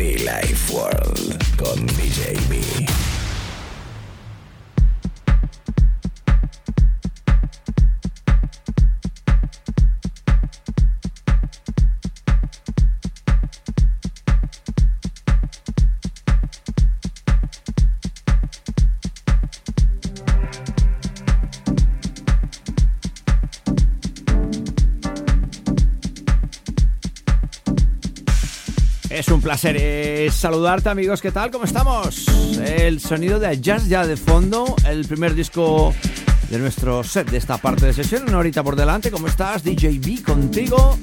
Be Life World con DJ un placer eh, saludarte amigos, ¿qué tal? ¿Cómo estamos? El sonido de jazz ya de fondo, el primer disco de nuestro set de esta parte de sesión, una horita por delante, ¿cómo estás? DJ B contigo,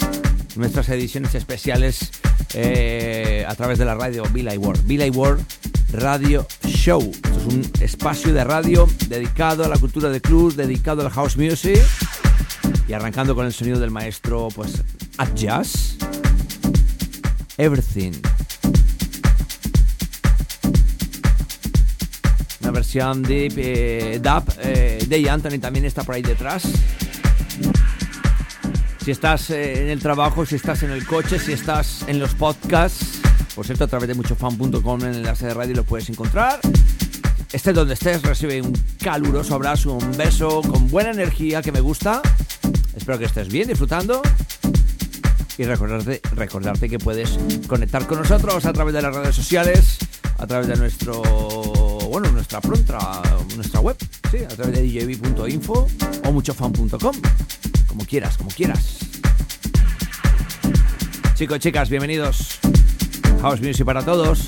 nuestras ediciones especiales eh, a través de la radio Billy World, Billy World Radio Show. Esto es un espacio de radio dedicado a la cultura de club, dedicado al house music y arrancando con el sonido del maestro pues At Jazz. Everything. Una versión de eh, dub eh, de Anthony también está por ahí detrás. Si estás eh, en el trabajo, si estás en el coche, si estás en los podcasts, por cierto, a través de muchofan.com en el enlace de radio lo puedes encontrar. Estés donde estés, recibe un caluroso abrazo, un beso con buena energía que me gusta. Espero que estés bien, disfrutando y recordarte, recordarte que puedes conectar con nosotros a través de las redes sociales, a través de nuestro, bueno, nuestra pronta, nuestra web, sí, a través de djb.info o muchofan.com, como quieras, como quieras. Chicos, chicas, bienvenidos. House Music para todos.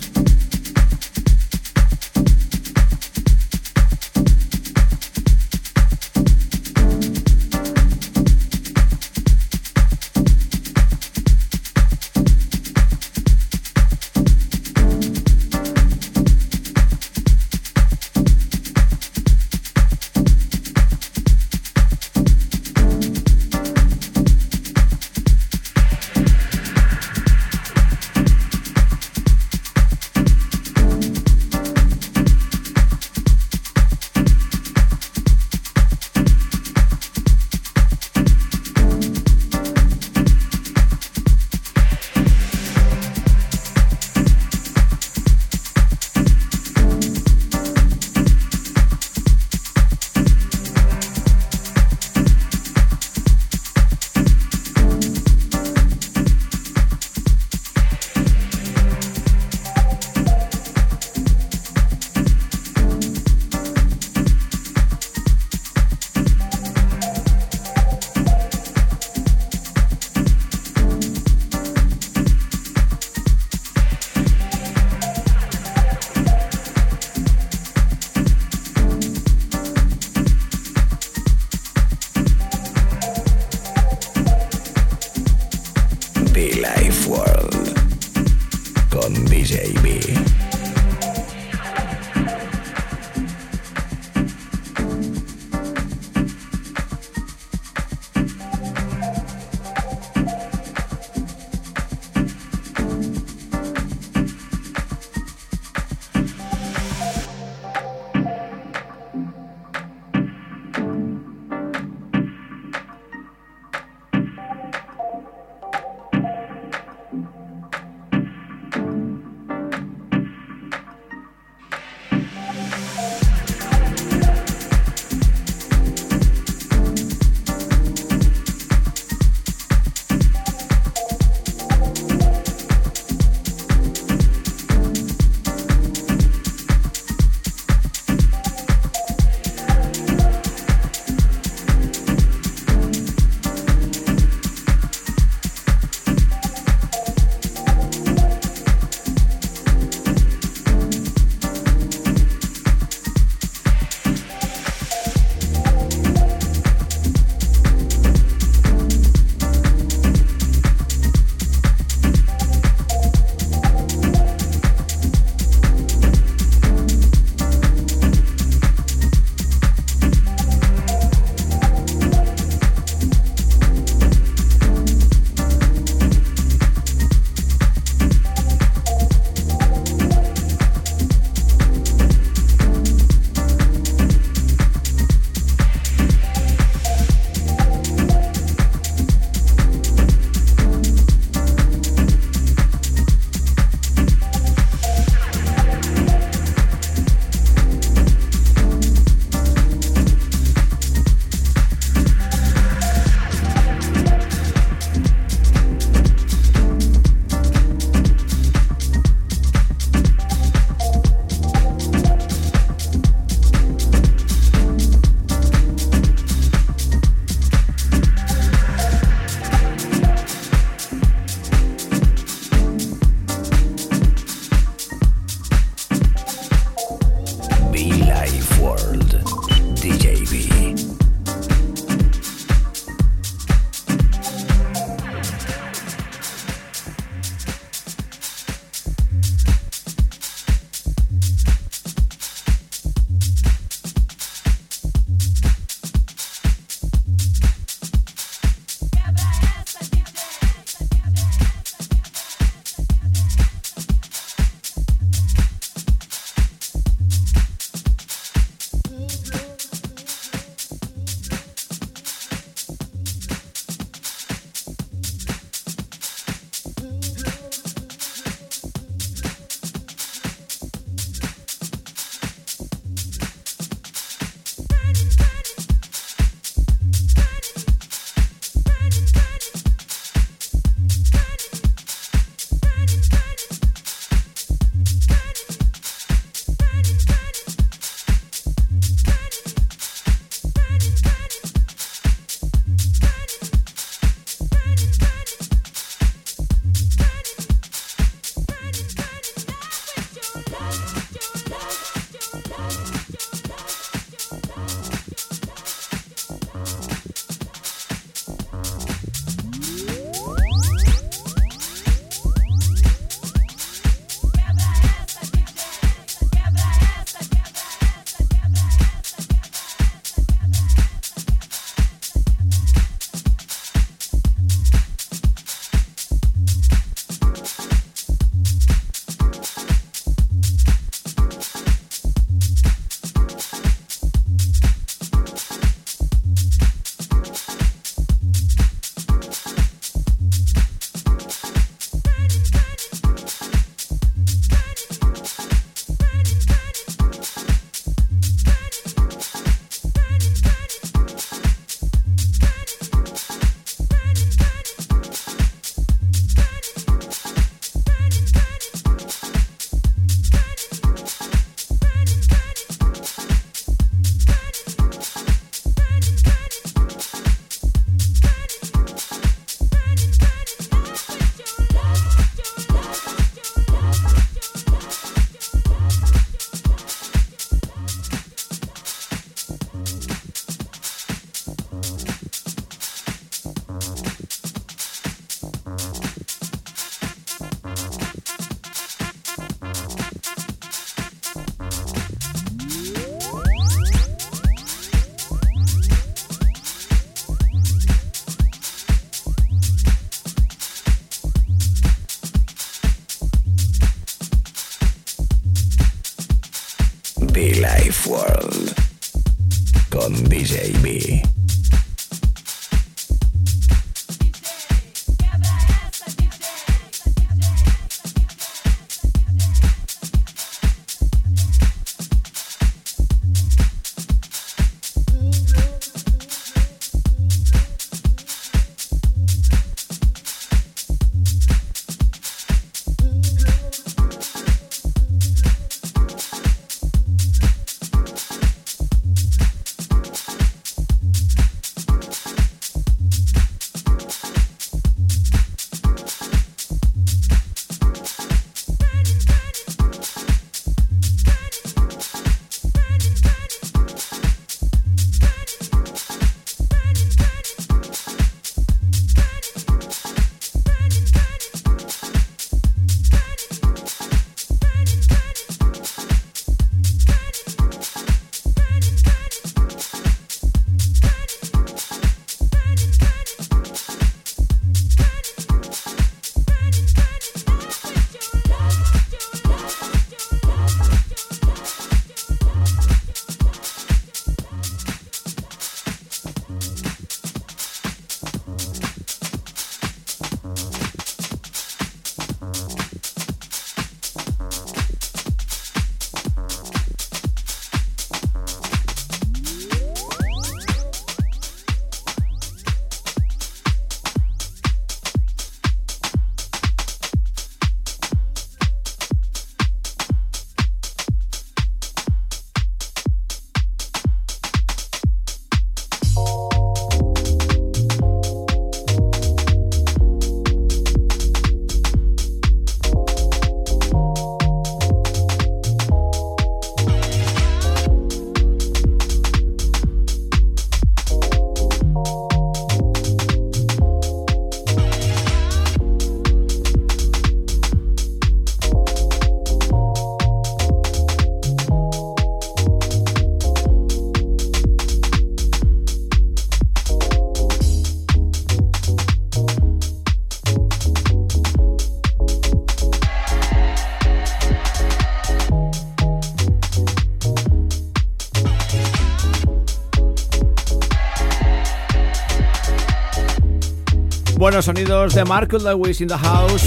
Buenos sonidos de Marcus Lewis in the house.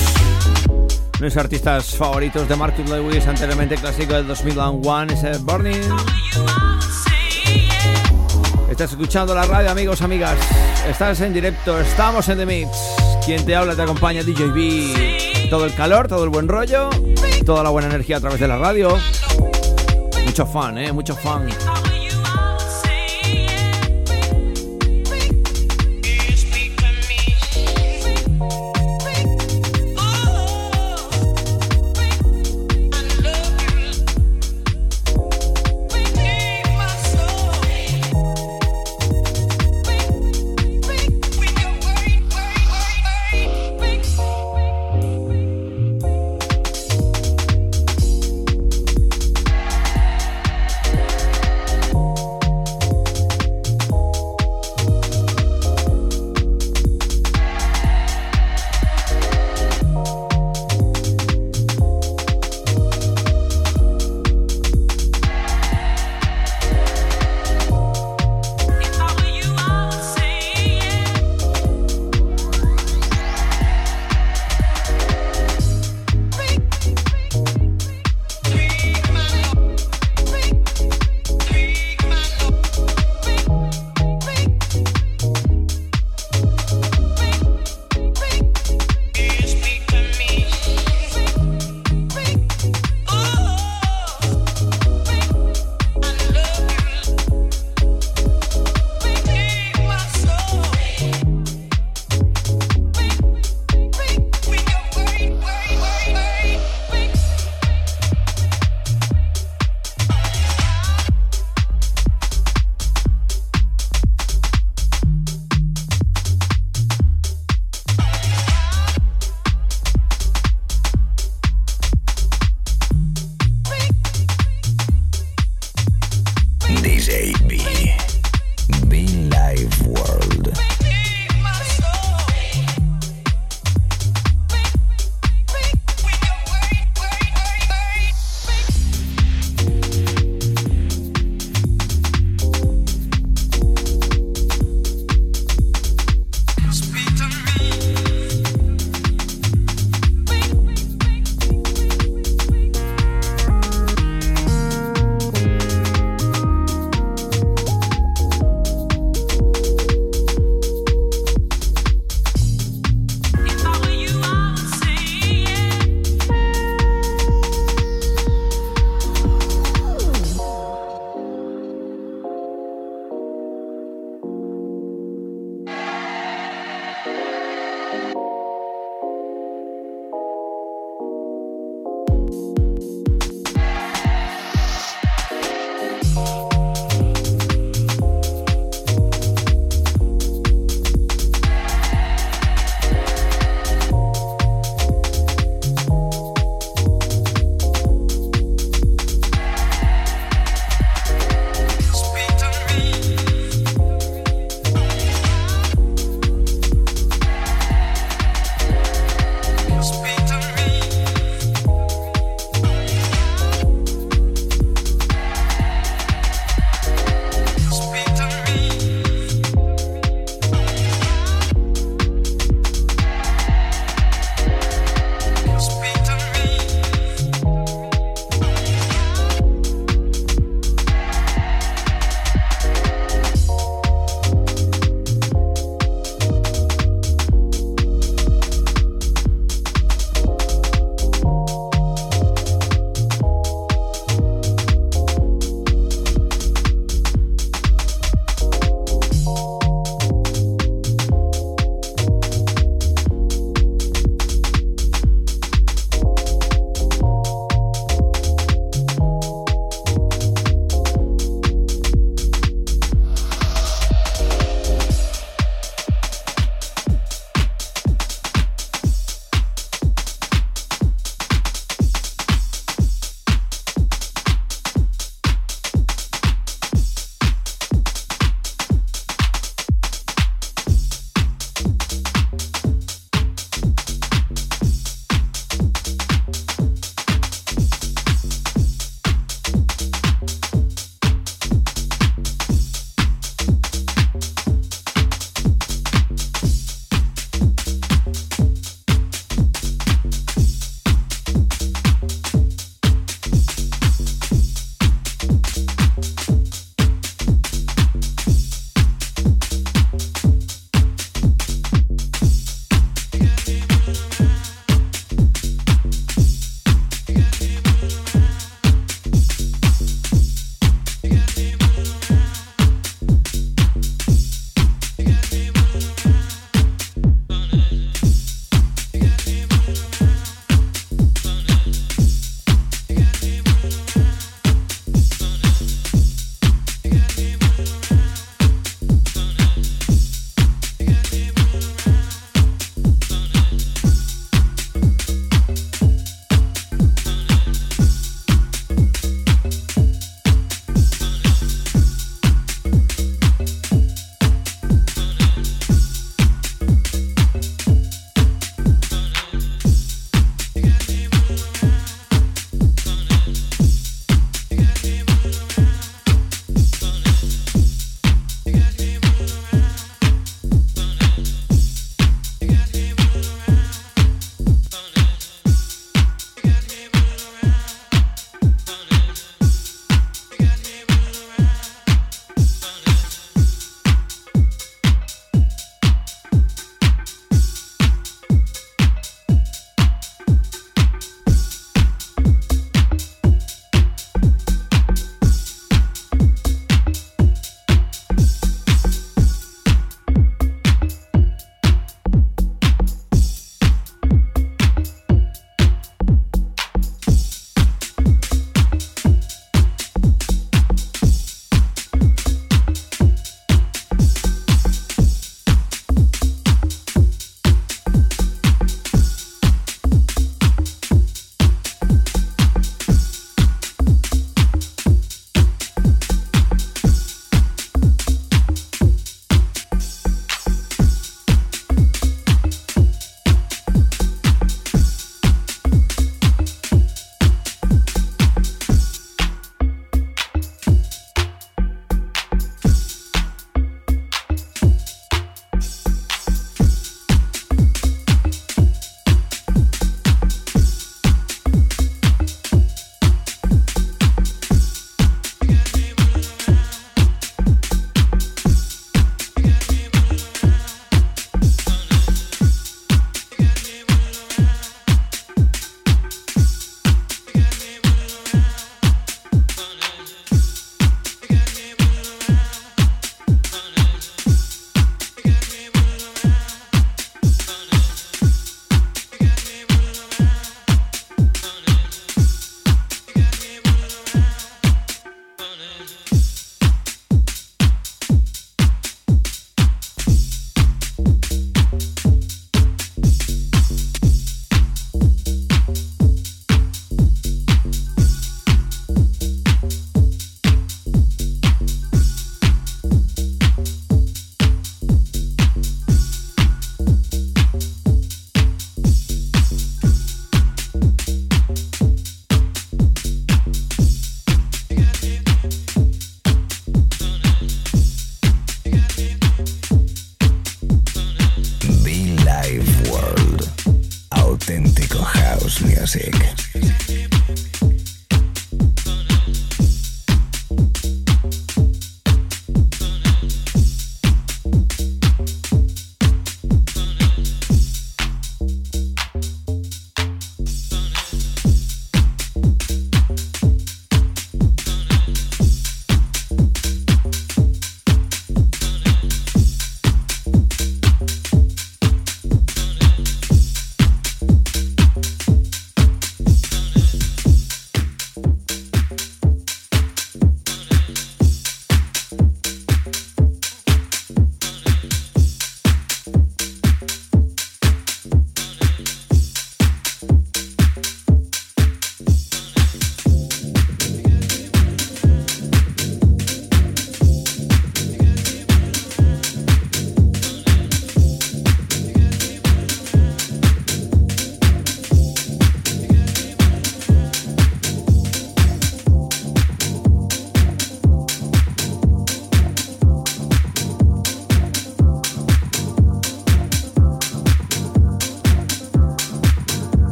Mis artistas favoritos de Marcus Lewis, anteriormente clásico del 2001, es Burning. Estás escuchando la radio, amigos, amigas. Estás en directo, estamos en The Mix. Quien te habla te acompaña DJ B. Todo el calor, todo el buen rollo, toda la buena energía a través de la radio. Mucho fan, eh, mucho fan.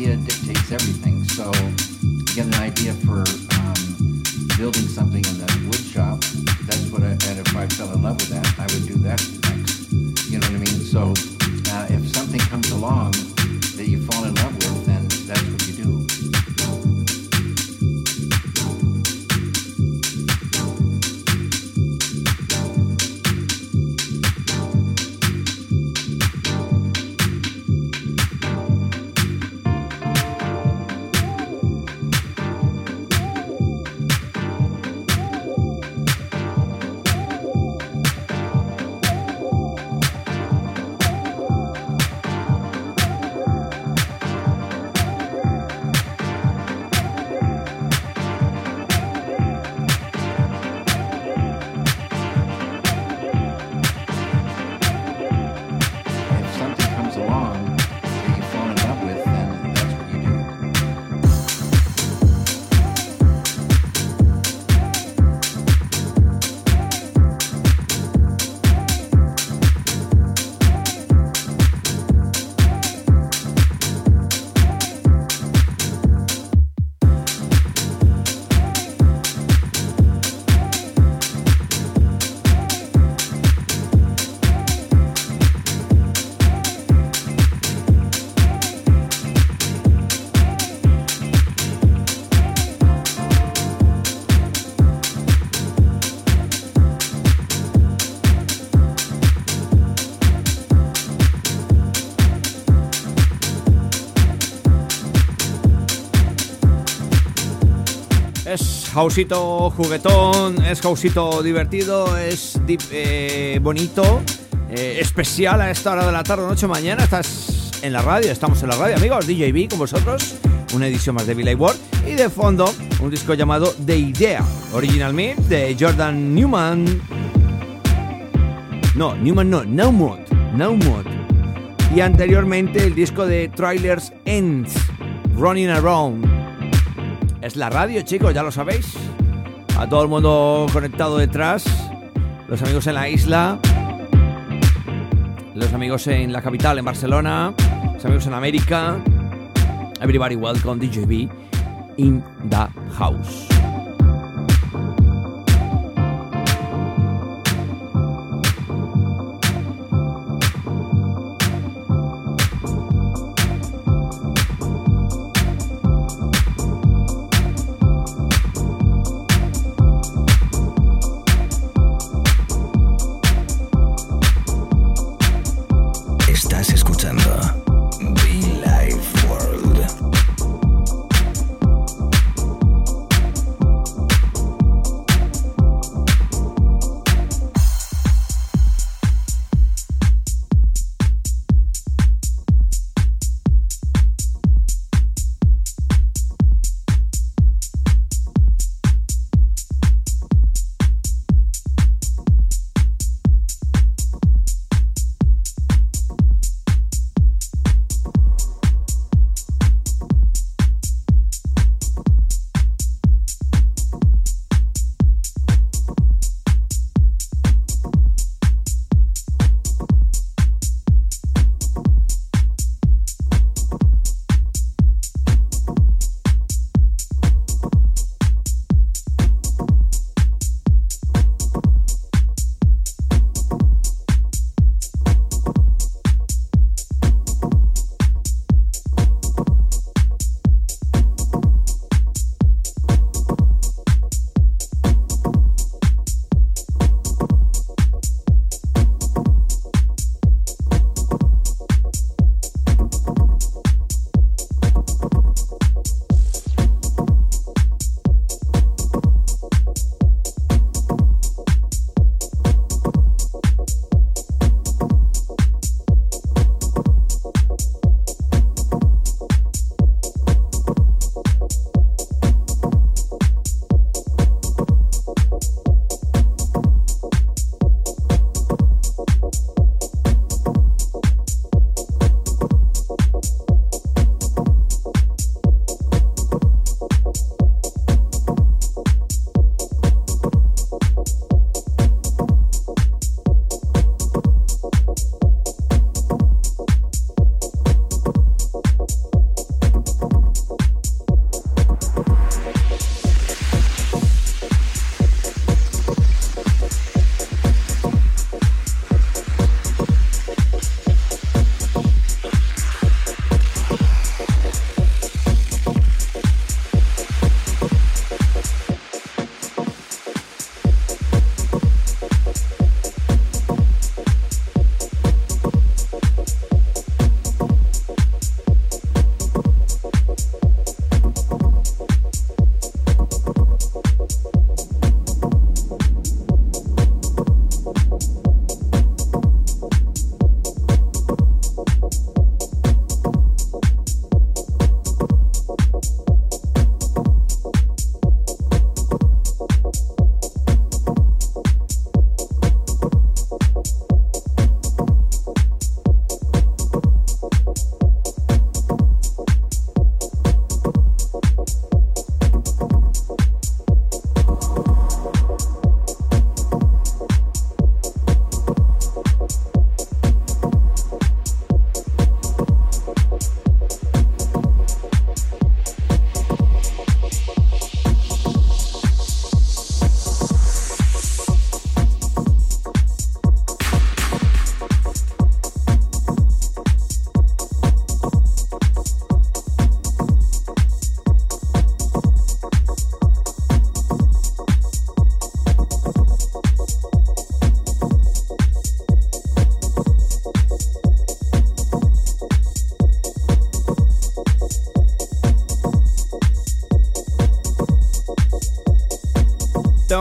idea dictates everything. So get an idea for um, building something in the wood shop. That's what I, and if I fell in love with that, I would do that next. You know what I mean? So uh, if something comes along that you fall in love with, Jausito juguetón, es Jausito divertido, es eh, bonito, eh, especial a esta hora de la tarde, noche, mañana. Estás en la radio, estamos en la radio, amigos. DJB con vosotros, una edición más de Billy Ward. Y de fondo, un disco llamado The Idea, Original Mix de Jordan Newman. No, Newman no, No Mod. Y anteriormente el disco de Trailers Ends, Running Around. Es la radio, chicos, ya lo sabéis. a todo el mundo conectado detrás, los amigos en la isla, los amigos en la capital, en Barcelona, los amigos en América. Everybody welcome DJB in the house.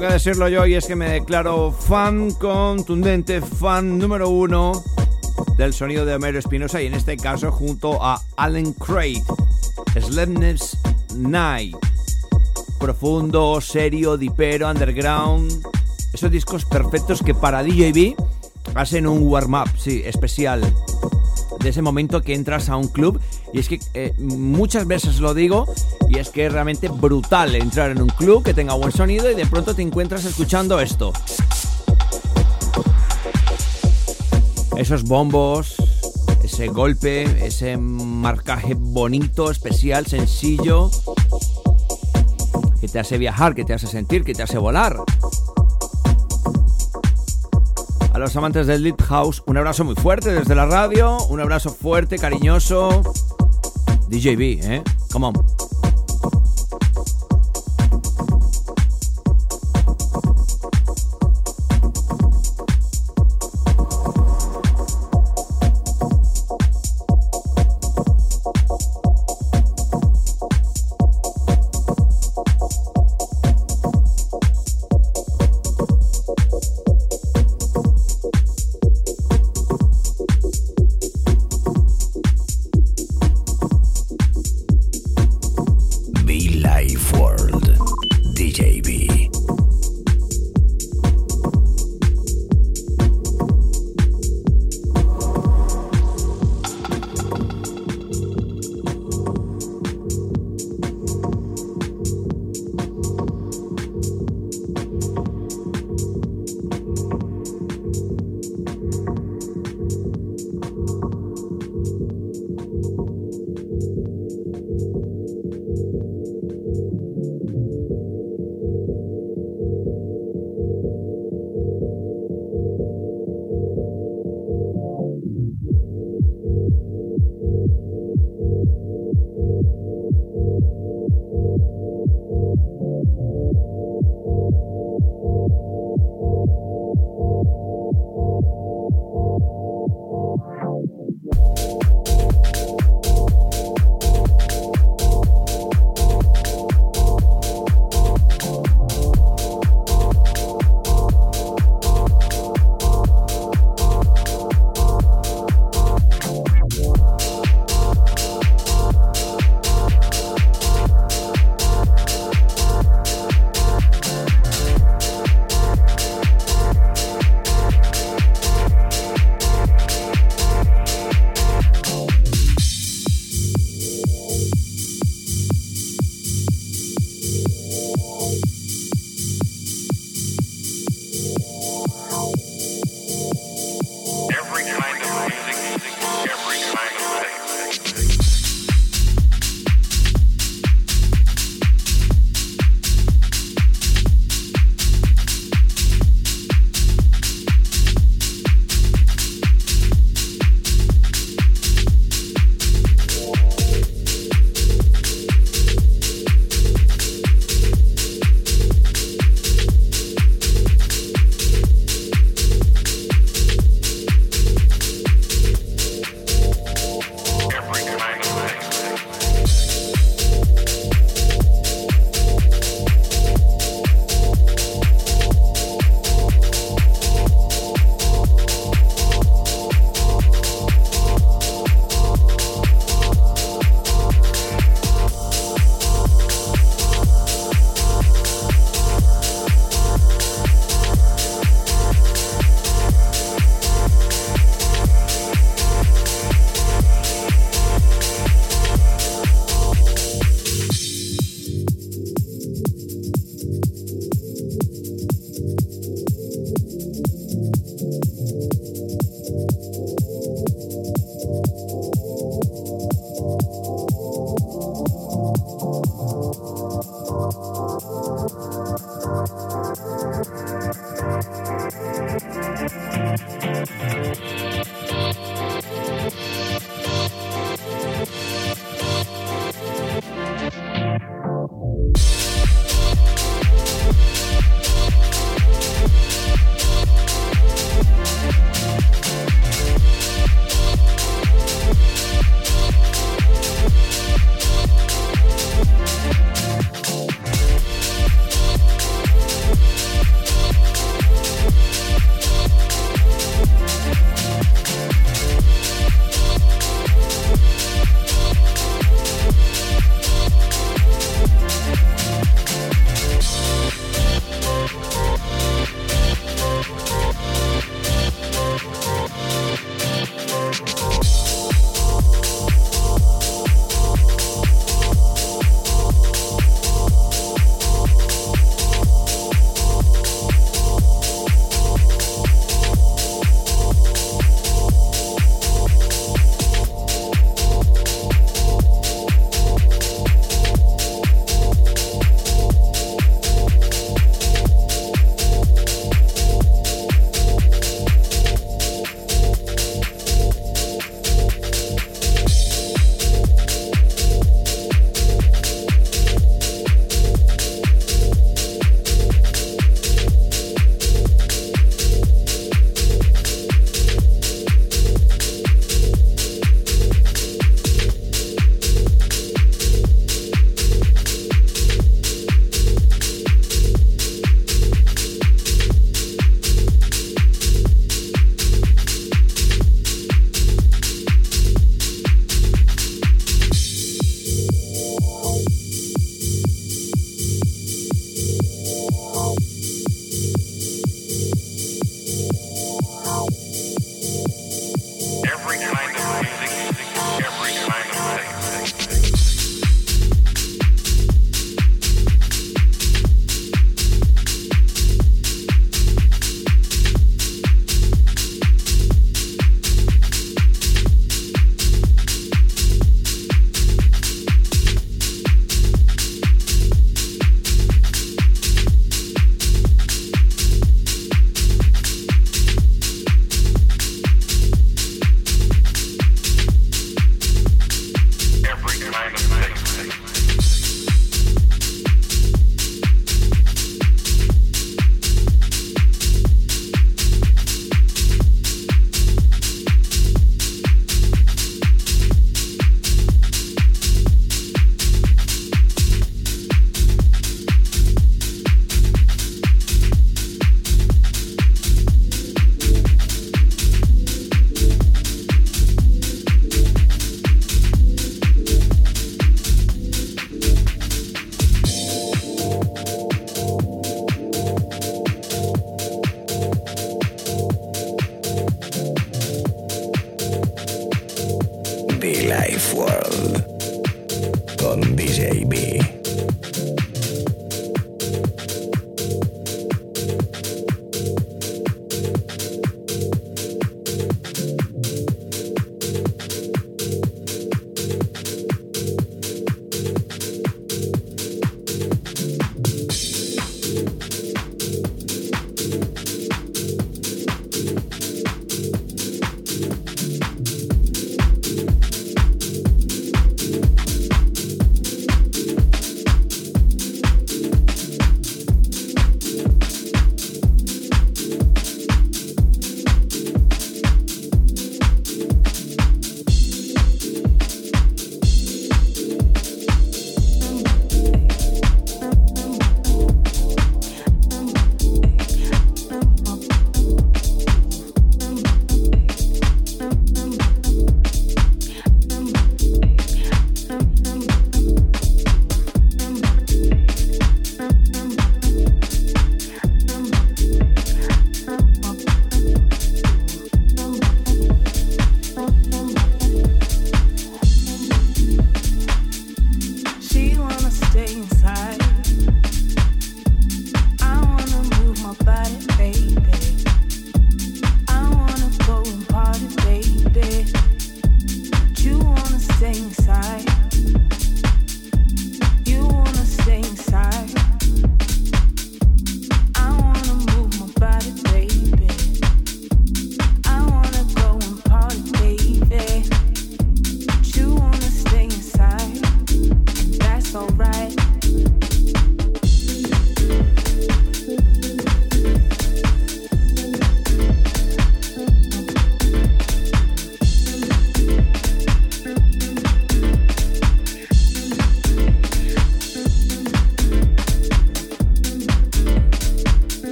Que decirlo yo y es que me declaro fan contundente, fan número uno del sonido de Homero Espinosa y en este caso junto a Alan Craig, Slemness Night. Profundo, serio, dipero, underground. Esos discos perfectos que para DJB hacen un warm-up, sí, especial. De ese momento que entras a un club. Y es que eh, muchas veces lo digo, Y es que es realmente brutal entrar en un club que tenga buen sonido y de pronto te encuentras escuchando esto. Esos bombos, ese golpe, ese marcaje bonito, especial, sencillo, que te hace viajar, que te hace sentir, que te hace volar. A los amantes del Lead House, un abrazo muy fuerte desde la radio, un abrazo fuerte, cariñoso. DJB, ¿eh? Come on.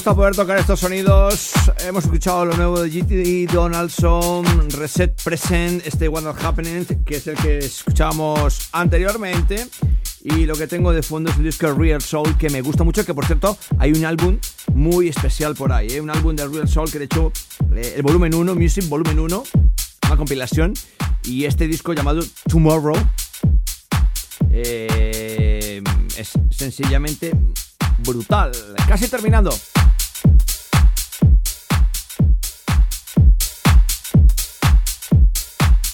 Gusta poder tocar estos sonidos. Hemos escuchado lo nuevo de GT Donaldson, Reset Present, este What Happening, que es el que escuchábamos anteriormente. Y lo que tengo de fondo es el disco Real Soul, que me gusta mucho, que por cierto hay un álbum muy especial por ahí, ¿eh? un álbum de Real Soul que de hecho eh, el volumen 1, Music Volumen 1, una compilación, y este disco llamado Tomorrow eh, es sencillamente brutal. Casi terminando.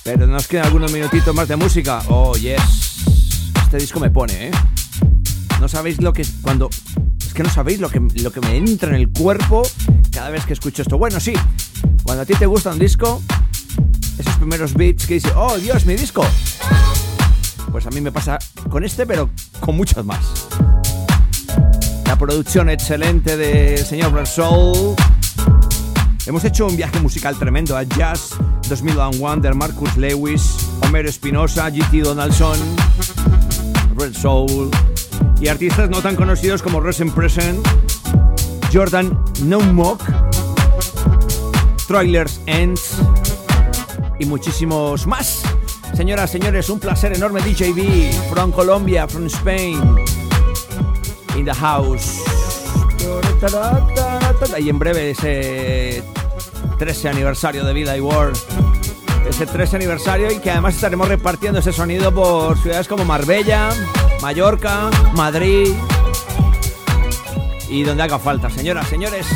Pero nos quedan algunos minutitos más de música. Oh, yes. Este disco me pone, ¿eh? No sabéis lo que es cuando... Es que no sabéis lo que, lo que me entra en el cuerpo cada vez que escucho esto. Bueno, sí. Cuando a ti te gusta un disco, esos primeros beats que dice, oh, Dios, mi disco. Pues a mí me pasa con este, pero con muchos más. La producción excelente del señor Soul. Hemos hecho un viaje musical tremendo a Jazz 2001 de Marcus Lewis, Homero Espinosa, GT Donaldson, Red Soul y artistas no tan conocidos como Rosen Present, Jordan No Mock, Trailers Ends y muchísimos más. Señoras, señores, un placer enorme DJB from Colombia, from Spain, in the house. Y en breve ese 13 aniversario de Vida y World. Ese 13 aniversario y que además estaremos repartiendo ese sonido por ciudades como Marbella, Mallorca, Madrid y donde haga falta. Señoras, señores.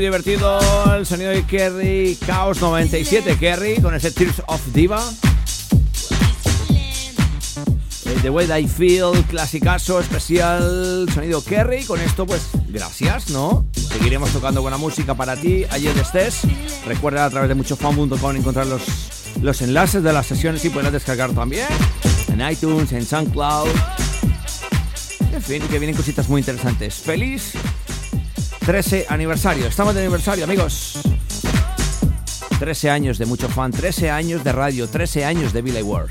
Divertido el sonido de Kerry Chaos 97 Kerry con ese Tears of Diva. El The Way I Feel, clasicazo, especial sonido Kerry. Con esto, pues, gracias, ¿no? Seguiremos tocando buena música para ti, allí donde estés. Recuerda a través de muchofan.com encontrar los, los enlaces de las sesiones y puedes descargar también en iTunes, en SoundCloud. En fin, que vienen cositas muy interesantes. Feliz 13 aniversario. Estamos de aniversario, amigos. 13 años de mucho fan, 13 años de radio, 13 años de Billy Ward.